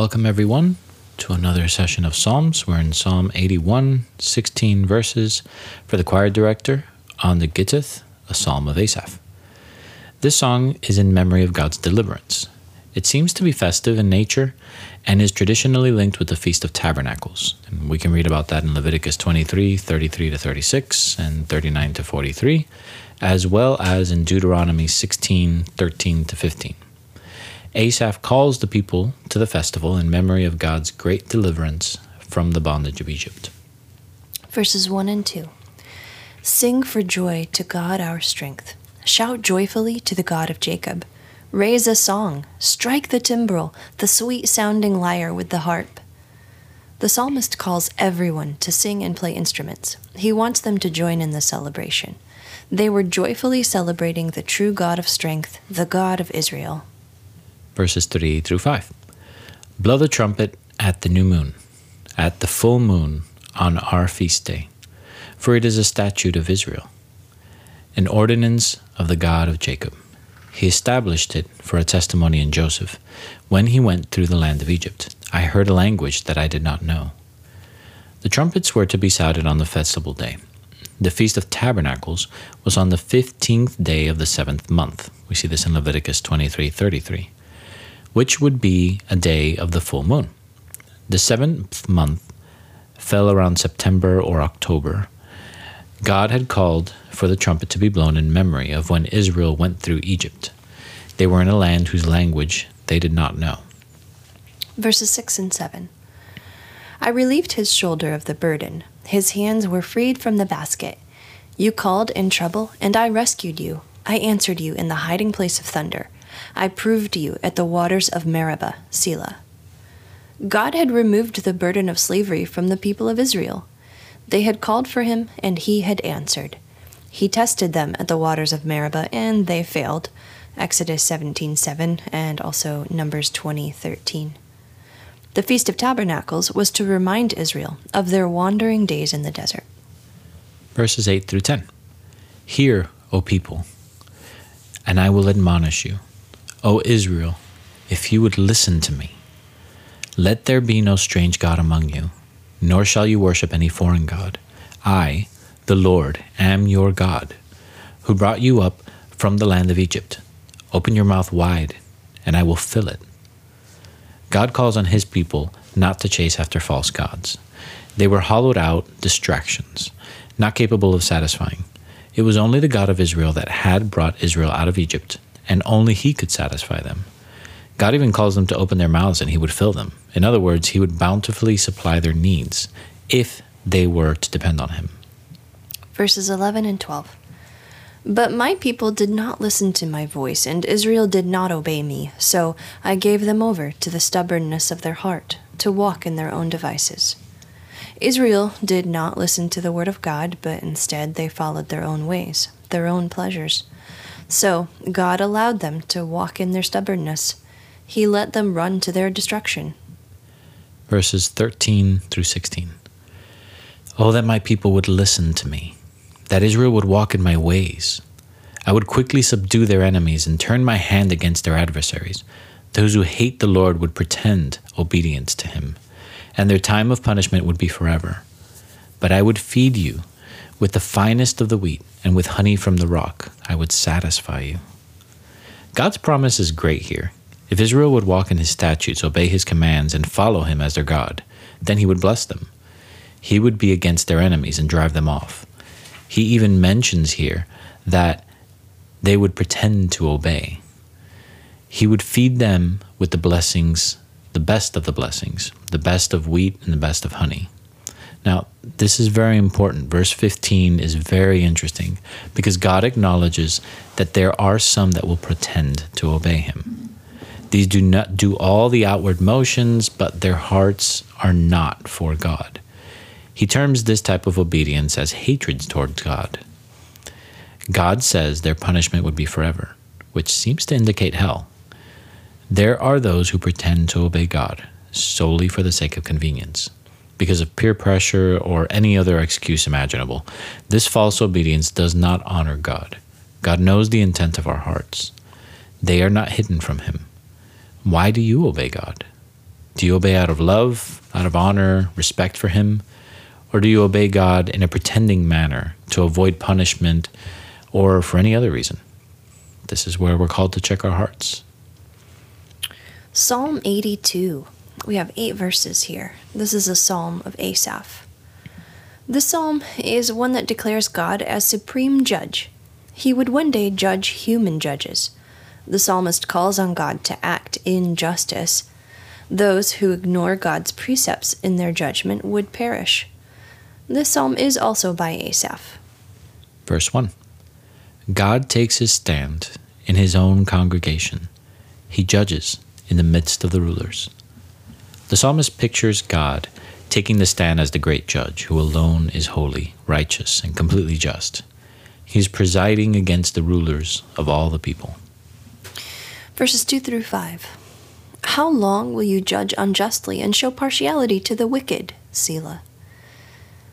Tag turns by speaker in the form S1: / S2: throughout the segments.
S1: Welcome, everyone, to another session of Psalms. We're in Psalm 81, 16 verses for the choir director on the Gittith, a psalm of Asaph. This song is in memory of God's deliverance. It seems to be festive in nature and is traditionally linked with the Feast of Tabernacles. And we can read about that in Leviticus 23, 33 to 36, and 39 to 43, as well as in Deuteronomy 16, 13 to 15. Asaph calls the people to the festival in memory of God's great deliverance from the bondage of Egypt.
S2: Verses 1 and 2 Sing for joy to God our strength. Shout joyfully to the God of Jacob. Raise a song, strike the timbrel, the sweet sounding lyre with the harp. The psalmist calls everyone to sing and play instruments. He wants them to join in the celebration. They were joyfully celebrating the true God of strength, the God of Israel.
S1: Verses 3 through 5. Blow the trumpet at the new moon, at the full moon on our feast day, for it is a statute of Israel, an ordinance of the God of Jacob. He established it for a testimony in Joseph. When he went through the land of Egypt, I heard a language that I did not know. The trumpets were to be sounded on the festival day. The Feast of Tabernacles was on the 15th day of the seventh month. We see this in Leviticus 23:33, which would be a day of the full moon. The seventh month fell around September or October. God had called for the trumpet to be blown in memory of when Israel went through Egypt. They were in a land whose language they did not know.
S2: Verses 6 and 7. I relieved his shoulder of the burden. His hands were freed from the basket. You called in trouble, and I rescued you. I answered you in the hiding place of thunder. I proved you at the waters of Meribah, Selah. God had removed the burden of slavery from the people of Israel. They had called for him, and he had answered. He tested them at the waters of Meribah, and they failed. Exodus 17:7 and also Numbers 20:13. The Feast of Tabernacles was to remind Israel of their wandering days in the desert.
S1: Verses 8 through 10. Hear, O people, and I will admonish you. O Israel, if you would listen to me. Let there be no strange God among you, nor shall you worship any foreign God. I, the Lord, am your God, who brought you up from the land of Egypt. Open your mouth wide, and I will fill it. God calls on his people not to chase after false gods. They were hollowed out distractions, not capable of satisfying. It was only the God of Israel that had brought Israel out of Egypt, and only he could satisfy them. God even calls them to open their mouths and he would fill them. In other words, he would bountifully supply their needs if they were to depend on him.
S2: Verses 11 and 12. But my people did not listen to my voice, and Israel did not obey me, so I gave them over to the stubbornness of their heart, to walk in their own devices. Israel did not listen to the word of God, but instead they followed their own ways, their own pleasures. So God allowed them to walk in their stubbornness. He let them run to their destruction.
S1: Verses 13 through 16. Oh, that my people would listen to me that Israel would walk in my ways. I would quickly subdue their enemies and turn my hand against their adversaries. Those who hate the Lord would pretend obedience to him, and their time of punishment would be forever. But I would feed you with the finest of the wheat, and with honey from the rock I would satisfy you. God's promise is great here. If Israel would walk in his statutes, obey his commands, and follow him as their God, then he would bless them. He would be against their enemies and drive them off. He even mentions here that they would pretend to obey. He would feed them with the blessings, the best of the blessings, the best of wheat and the best of honey. Now, this is very important. Verse 15 is very interesting because God acknowledges that there are some that will pretend to obey him. These do not do all the outward motions, but their hearts are not for God. He terms this type of obedience as hatred towards God. God says their punishment would be forever, which seems to indicate hell. There are those who pretend to obey God solely for the sake of convenience, because of peer pressure or any other excuse imaginable. This false obedience does not honor God. God knows the intent of our hearts. They are not hidden from Him. Why do you obey God? Do you obey out of love, out of honor, respect for Him? Or do you obey God in a pretending manner to avoid punishment or for any other reason? This is where we're called to check our hearts.
S2: Psalm 82. We have eight verses here. This is a psalm of Asaph. This psalm is one that declares God as supreme judge. He would one day judge human judges. The psalmist calls on God to act in justice. Those who ignore God's precepts in their judgment would perish. This psalm is also by Asaph.
S1: Verse 1 God takes his stand in his own congregation, he judges in the midst of the rulers. The psalmist pictures God taking the stand as the great judge who alone is holy, righteous, and completely just. He is presiding against the rulers of all the people.
S2: Verses 2 through 5. How long will you judge unjustly and show partiality to the wicked, Selah?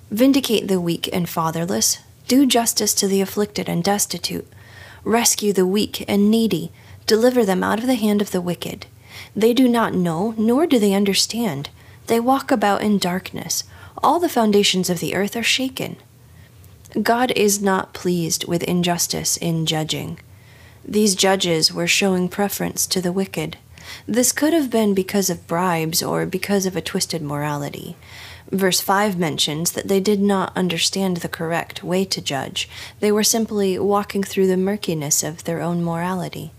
S2: Vindicate the weak and fatherless, do justice to the afflicted and destitute, rescue the weak and needy, deliver them out of the hand of the wicked. They do not know, nor do they understand. They walk about in darkness. All the foundations of the earth are shaken. God is not pleased with injustice in judging. These judges were showing preference to the wicked. This could have been because of bribes or because of a twisted morality. Verse 5 mentions that they did not understand the correct way to judge. They were simply walking through the murkiness of their own morality.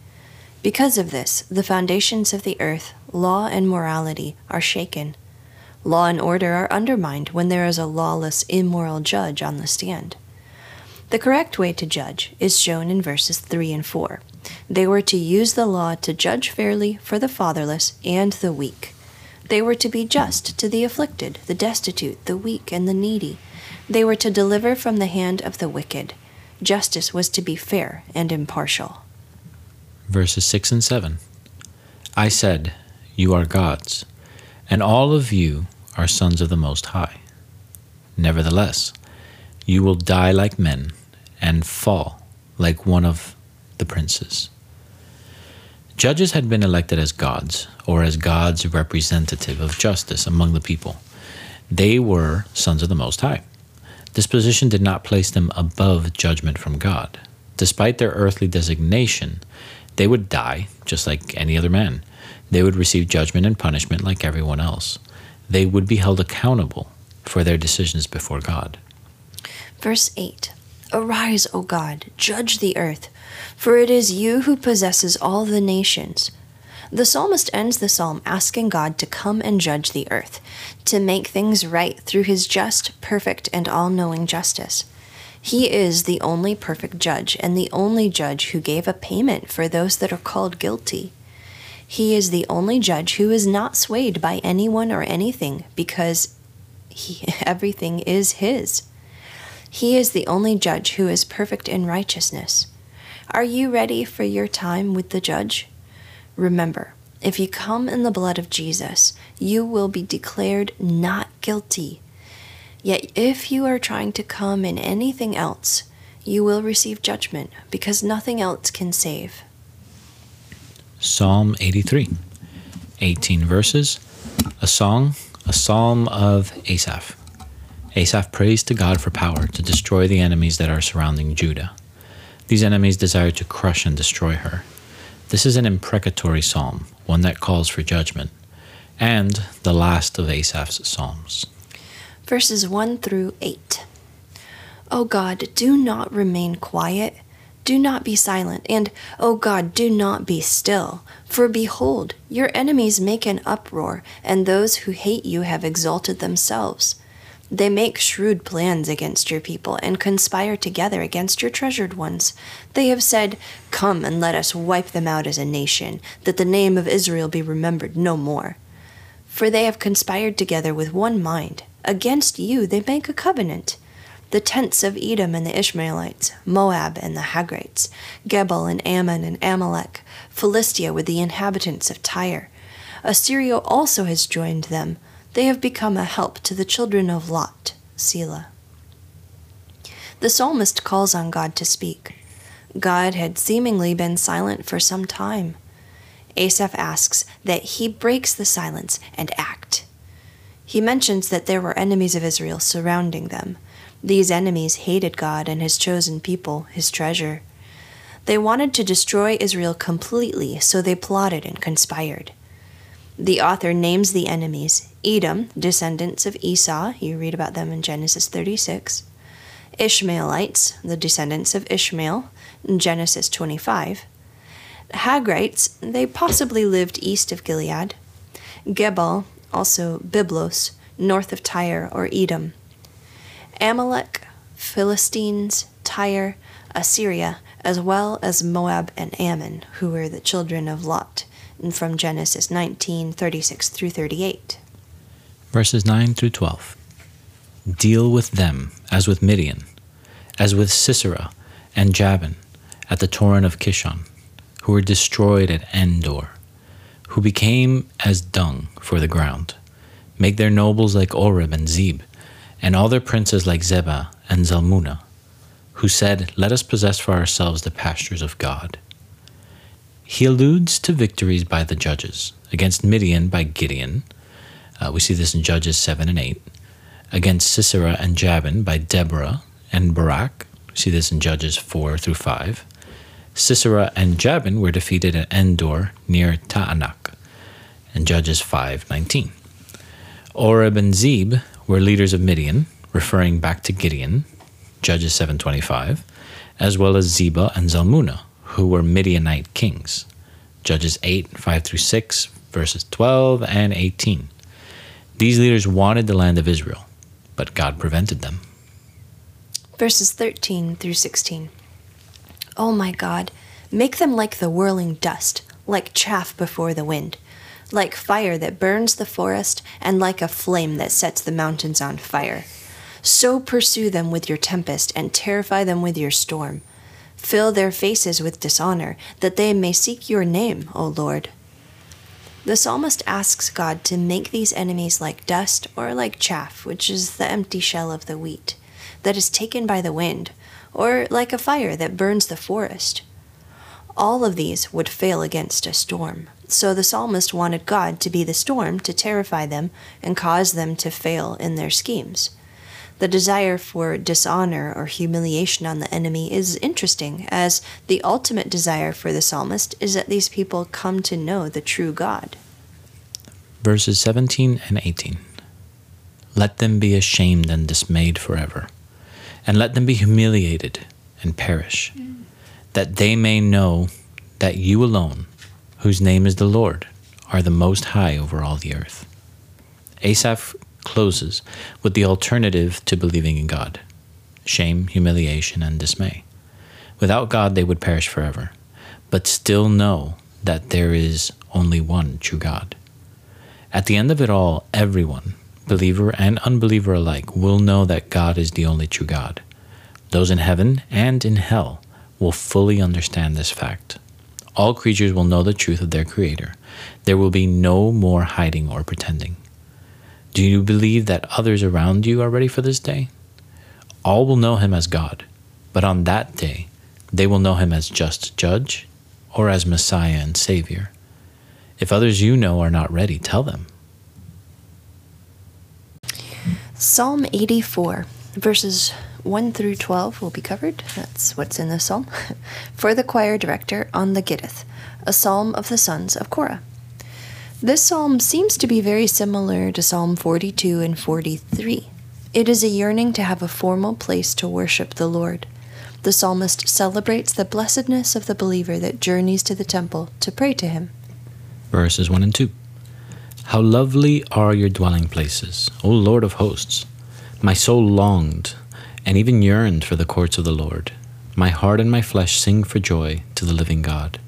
S2: Because of this, the foundations of the earth, law and morality, are shaken. Law and order are undermined when there is a lawless, immoral judge on the stand. The correct way to judge is shown in verses 3 and 4. They were to use the law to judge fairly for the fatherless and the weak. They were to be just to the afflicted, the destitute, the weak, and the needy. They were to deliver from the hand of the wicked. Justice was to be fair and impartial.
S1: Verses 6 and 7. I said, You are gods, and all of you are sons of the Most High. Nevertheless, you will die like men and fall like one of the princes. Judges had been elected as gods, or as God's representative of justice among the people. They were sons of the Most High. This position did not place them above judgment from God. Despite their earthly designation, they would die just like any other man. They would receive judgment and punishment like everyone else. They would be held accountable for their decisions before God.
S2: Verse 8 Arise, O God, judge the earth, for it is you who possesses all the nations. The psalmist ends the psalm asking God to come and judge the earth, to make things right through his just, perfect, and all knowing justice. He is the only perfect judge and the only judge who gave a payment for those that are called guilty. He is the only judge who is not swayed by anyone or anything because he, everything is his. He is the only judge who is perfect in righteousness. Are you ready for your time with the judge? Remember, if you come in the blood of Jesus, you will be declared not guilty. Yet if you are trying to come in anything else, you will receive judgment because nothing else can save.
S1: Psalm 83, 18 verses, a song, a psalm of Asaph. Asaph prays to God for power to destroy the enemies that are surrounding Judah. These enemies desire to crush and destroy her. This is an imprecatory psalm, one that calls for judgment, and the last of Asaph's psalms.
S2: Verses 1 through 8. O God, do not remain quiet. Do not be silent, and, O God, do not be still. For behold, your enemies make an uproar, and those who hate you have exalted themselves. They make shrewd plans against your people and conspire together against your treasured ones. They have said, Come and let us wipe them out as a nation, that the name of Israel be remembered no more. For they have conspired together with one mind. Against you they make a covenant. The tents of Edom and the Ishmaelites, Moab and the Hagrites, Gebal and Ammon and Amalek, Philistia with the inhabitants of Tyre. Assyria also has joined them they have become a help to the children of Lot, Selah. The psalmist calls on God to speak. God had seemingly been silent for some time. Asaph asks that he breaks the silence and act. He mentions that there were enemies of Israel surrounding them. These enemies hated God and his chosen people, his treasure. They wanted to destroy Israel completely, so they plotted and conspired. The author names the enemies Edom, descendants of Esau, you read about them in Genesis 36, Ishmaelites, the descendants of Ishmael, in Genesis 25, Hagrites, they possibly lived east of Gilead, Gebal, also Byblos, north of Tyre or Edom. Amalek, Philistines, Tyre, Assyria, as well as Moab and Ammon, who were the children of Lot, and from Genesis 19 36 through 38.
S1: Verses 9 through 12. Deal with them as with Midian, as with Sisera and Jabin at the torrent of Kishon, who were destroyed at Endor who became as dung for the ground. Make their nobles like Oreb and Zeb, and all their princes like Zebah and Zalmunna, who said, Let us possess for ourselves the pastures of God. He alludes to victories by the judges, against Midian by Gideon. Uh, we see this in Judges 7 and 8. Against Sisera and Jabin by Deborah and Barak. We see this in Judges 4 through 5. Sisera and Jabin were defeated at Endor near Taanach, in Judges 5:19. Oreb and Zeb were leaders of Midian, referring back to Gideon, Judges 7:25, as well as Zebah and Zalmunna, who were Midianite kings, Judges 8 5 through 6, verses 12 and 18. These leaders wanted the land of Israel, but God prevented them.
S2: Verses 13 through 16. Oh my God, make them like the whirling dust, like chaff before the wind, like fire that burns the forest, and like a flame that sets the mountains on fire. So pursue them with your tempest, and terrify them with your storm. Fill their faces with dishonor, that they may seek your name, O Lord. The psalmist asks God to make these enemies like dust or like chaff, which is the empty shell of the wheat, that is taken by the wind, or like a fire that burns the forest. All of these would fail against a storm. So the psalmist wanted God to be the storm to terrify them and cause them to fail in their schemes. The desire for dishonor or humiliation on the enemy is interesting, as the ultimate desire for the psalmist is that these people come to know the true God.
S1: Verses 17 and 18 Let them be ashamed and dismayed forever and let them be humiliated and perish, mm. that they may know that you alone, whose name is the Lord, are the most high over all the earth. Asaph closes with the alternative to believing in God shame, humiliation, and dismay. Without God, they would perish forever, but still know that there is only one true God. At the end of it all, everyone, believer and unbeliever alike, will know that God is the only true God. Those in heaven and in hell will fully understand this fact. All creatures will know the truth of their Creator. There will be no more hiding or pretending. Do you believe that others around you are ready for this day? All will know Him as God, but on that day, they will know Him as just judge or as Messiah and Savior. If others you know are not ready, tell them.
S2: Psalm 84, verses 1 through 12 will be covered. That's what's in the psalm. For the choir director on the Gittith, a psalm of the sons of Korah. This psalm seems to be very similar to Psalm 42 and 43. It is a yearning to have a formal place to worship the Lord. The psalmist celebrates the blessedness of the believer that journeys to the temple to pray to him.
S1: Verses 1 and 2. How lovely are your dwelling places, O Lord of hosts! My soul longed and even yearned for the courts of the Lord. My heart and my flesh sing for joy to the living God.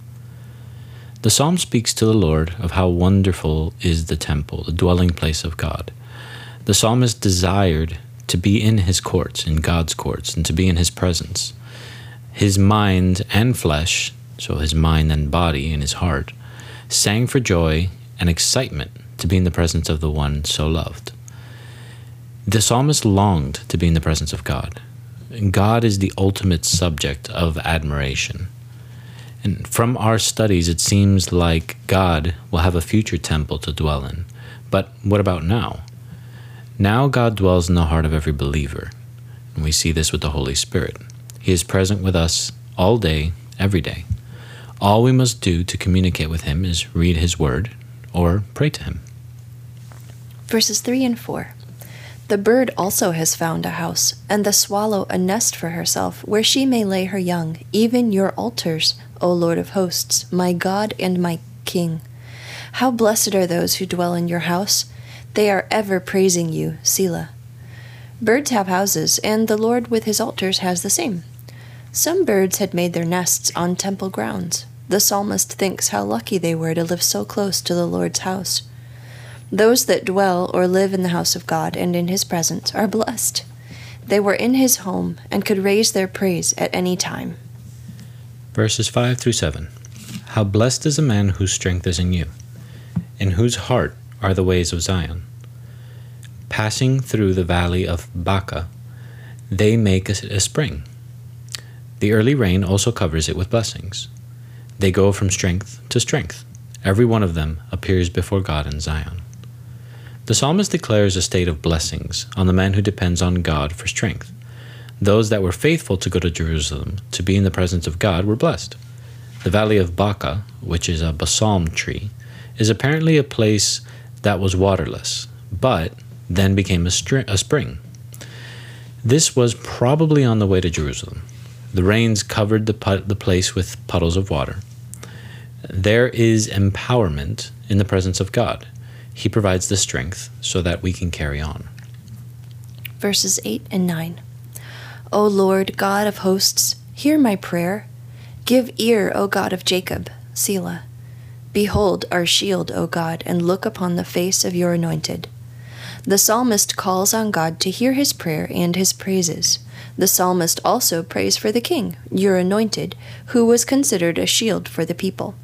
S1: The psalm speaks to the Lord of how wonderful is the temple, the dwelling place of God. The psalmist desired to be in his courts, in God's courts, and to be in his presence. His mind and flesh, so his mind and body and his heart, sang for joy and excitement to be in the presence of the one so loved. The psalmist longed to be in the presence of God. God is the ultimate subject of admiration. And from our studies, it seems like God will have a future temple to dwell in. But what about now? Now God dwells in the heart of every believer. And we see this with the Holy Spirit. He is present with us all day, every day. All we must do to communicate with Him is read His Word or pray to Him.
S2: Verses 3 and 4. The bird also has found a house, and the swallow a nest for herself, where she may lay her young, even your altars, O Lord of hosts, my God and my King. How blessed are those who dwell in your house! They are ever praising you, Selah. Birds have houses, and the Lord with his altars has the same. Some birds had made their nests on temple grounds. The psalmist thinks how lucky they were to live so close to the Lord's house. Those that dwell or live in the house of God and in his presence are blessed. They were in his home and could raise their praise at any time.
S1: Verses 5 through 7 How blessed is a man whose strength is in you, in whose heart are the ways of Zion. Passing through the valley of Baca, they make a, a spring. The early rain also covers it with blessings. They go from strength to strength. Every one of them appears before God in Zion. The psalmist declares a state of blessings on the man who depends on God for strength. Those that were faithful to go to Jerusalem to be in the presence of God were blessed. The valley of Baca, which is a balsam tree, is apparently a place that was waterless, but then became a, a spring. This was probably on the way to Jerusalem. The rains covered the, the place with puddles of water. There is empowerment in the presence of God. He provides the strength so that we can carry on.
S2: Verses 8 and 9. O Lord, God of hosts, hear my prayer. Give ear, O God of Jacob, Selah. Behold our shield, O God, and look upon the face of your anointed. The psalmist calls on God to hear his prayer and his praises. The psalmist also prays for the king, your anointed, who was considered a shield for the people.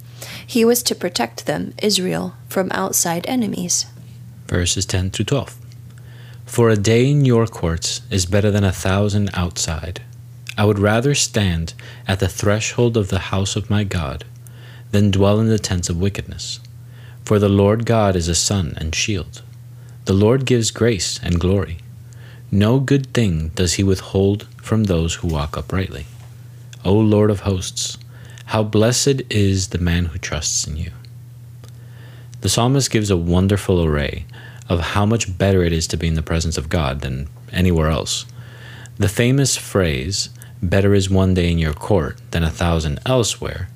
S2: He was to protect them, Israel, from outside enemies.
S1: Verses 10 through 12. For a day in your courts is better than a thousand outside. I would rather stand at the threshold of the house of my God than dwell in the tents of wickedness. For the Lord God is a sun and shield. The Lord gives grace and glory. No good thing does he withhold from those who walk uprightly. O Lord of hosts, how blessed is the man who trusts in you. The psalmist gives a wonderful array of how much better it is to be in the presence of God than anywhere else. The famous phrase, better is one day in your court than a thousand elsewhere,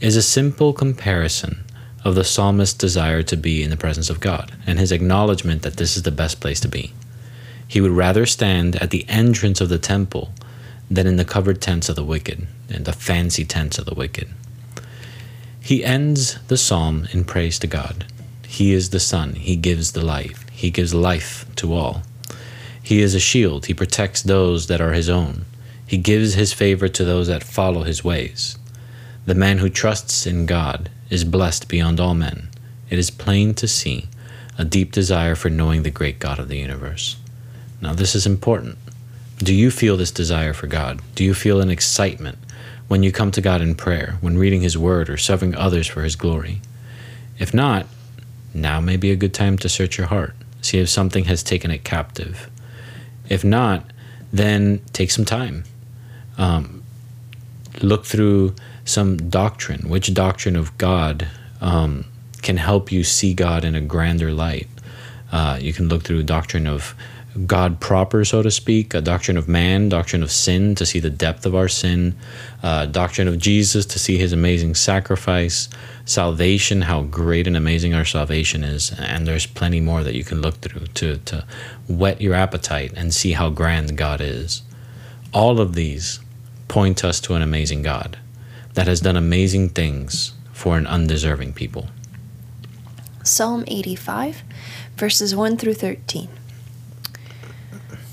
S1: is a simple comparison of the psalmist's desire to be in the presence of God and his acknowledgement that this is the best place to be. He would rather stand at the entrance of the temple than in the covered tents of the wicked and the fancy tents of the wicked. He ends the psalm in praise to God. He is the sun, He gives the life, He gives life to all. He is a shield, He protects those that are His own. He gives His favor to those that follow His ways. The man who trusts in God is blessed beyond all men. It is plain to see a deep desire for knowing the great God of the universe. Now, this is important. Do you feel this desire for God? Do you feel an excitement when you come to God in prayer, when reading His Word, or serving others for His glory? If not, now may be a good time to search your heart, see if something has taken it captive. If not, then take some time. Um, look through some doctrine. Which doctrine of God um, can help you see God in a grander light? Uh, you can look through doctrine of God proper, so to speak, a doctrine of man, doctrine of sin to see the depth of our sin, uh, doctrine of Jesus to see his amazing sacrifice, salvation, how great and amazing our salvation is. And there's plenty more that you can look through to, to whet your appetite and see how grand God is. All of these point us to an amazing God that has done amazing things for an undeserving people.
S2: Psalm 85, verses 1 through 13.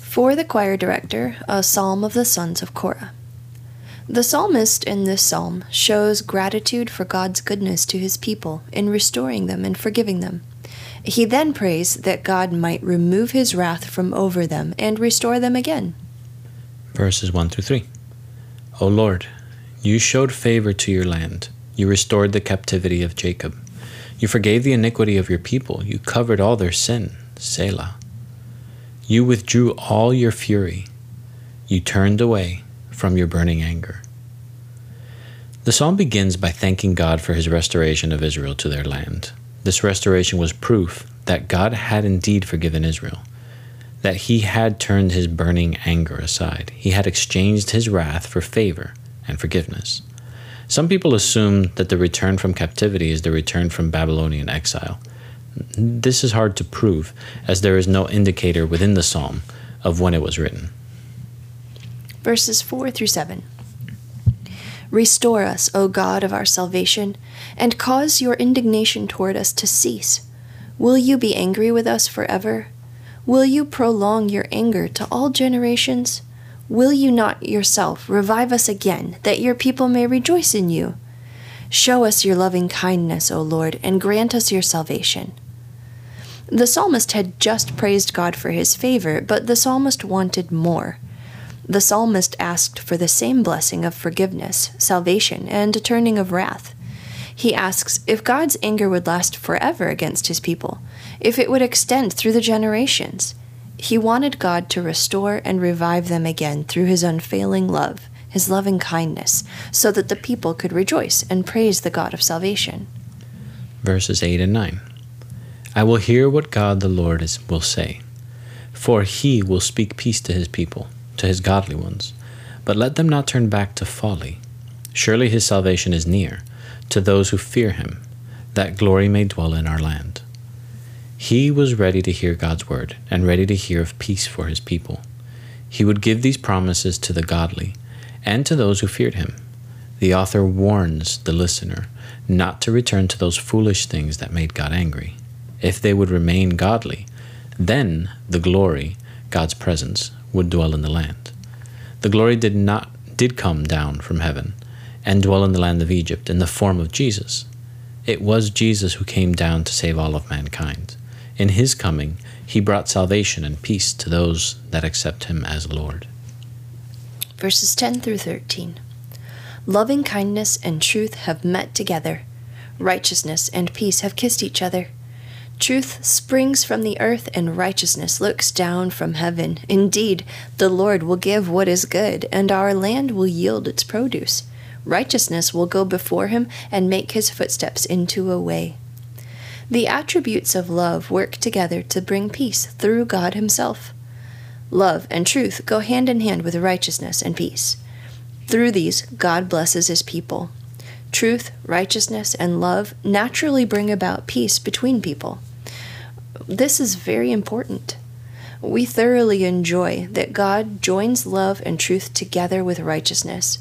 S2: For the choir director, a psalm of the sons of Korah. The psalmist in this psalm shows gratitude for God's goodness to his people in restoring them and forgiving them. He then prays that God might remove his wrath from over them and restore them again.
S1: Verses 1 through 3. O Lord, You showed favor to your land. You restored the captivity of Jacob. You forgave the iniquity of your people. You covered all their sin. Selah. You withdrew all your fury. You turned away from your burning anger. The psalm begins by thanking God for his restoration of Israel to their land. This restoration was proof that God had indeed forgiven Israel, that he had turned his burning anger aside. He had exchanged his wrath for favor and forgiveness. Some people assume that the return from captivity is the return from Babylonian exile. This is hard to prove, as there is no indicator within the psalm of when it was written.
S2: Verses 4 through 7. Restore us, O God of our salvation, and cause your indignation toward us to cease. Will you be angry with us forever? Will you prolong your anger to all generations? Will you not yourself revive us again, that your people may rejoice in you? Show us your loving kindness, O Lord, and grant us your salvation. The psalmist had just praised God for his favor, but the psalmist wanted more. The psalmist asked for the same blessing of forgiveness, salvation, and a turning of wrath. He asks if God's anger would last forever against his people, if it would extend through the generations. He wanted God to restore and revive them again through his unfailing love, his loving kindness, so that the people could rejoice and praise the God of salvation.
S1: Verses 8 and 9 I will hear what God the Lord is, will say, for he will speak peace to his people to his godly ones, but let them not turn back to folly. Surely his salvation is near to those who fear him, that glory may dwell in our land. He was ready to hear God's word and ready to hear of peace for his people. He would give these promises to the godly and to those who feared him. The author warns the listener not to return to those foolish things that made God angry. If they would remain godly, then the glory, God's presence, would dwell in the land. The glory did not did come down from heaven and dwell in the land of Egypt in the form of Jesus. It was Jesus who came down to save all of mankind. In his coming, he brought salvation and peace to those that accept him as Lord.
S2: Verses 10 through 13. Loving kindness and truth have met together. Righteousness and peace have kissed each other. Truth springs from the earth, and righteousness looks down from heaven. Indeed, the Lord will give what is good, and our land will yield its produce. Righteousness will go before him and make his footsteps into a way. The attributes of love work together to bring peace through God Himself. Love and truth go hand in hand with righteousness and peace. Through these, God blesses His people. Truth, righteousness, and love naturally bring about peace between people. This is very important. We thoroughly enjoy that God joins love and truth together with righteousness.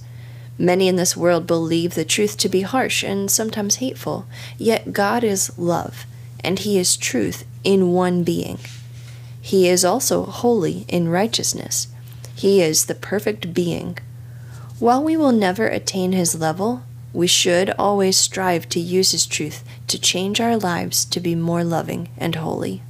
S2: Many in this world believe the truth to be harsh and sometimes hateful, yet God is love, and He is truth in one being. He is also holy in righteousness. He is the perfect being. While we will never attain His level, we should always strive to use His truth to change our lives to be more loving and holy.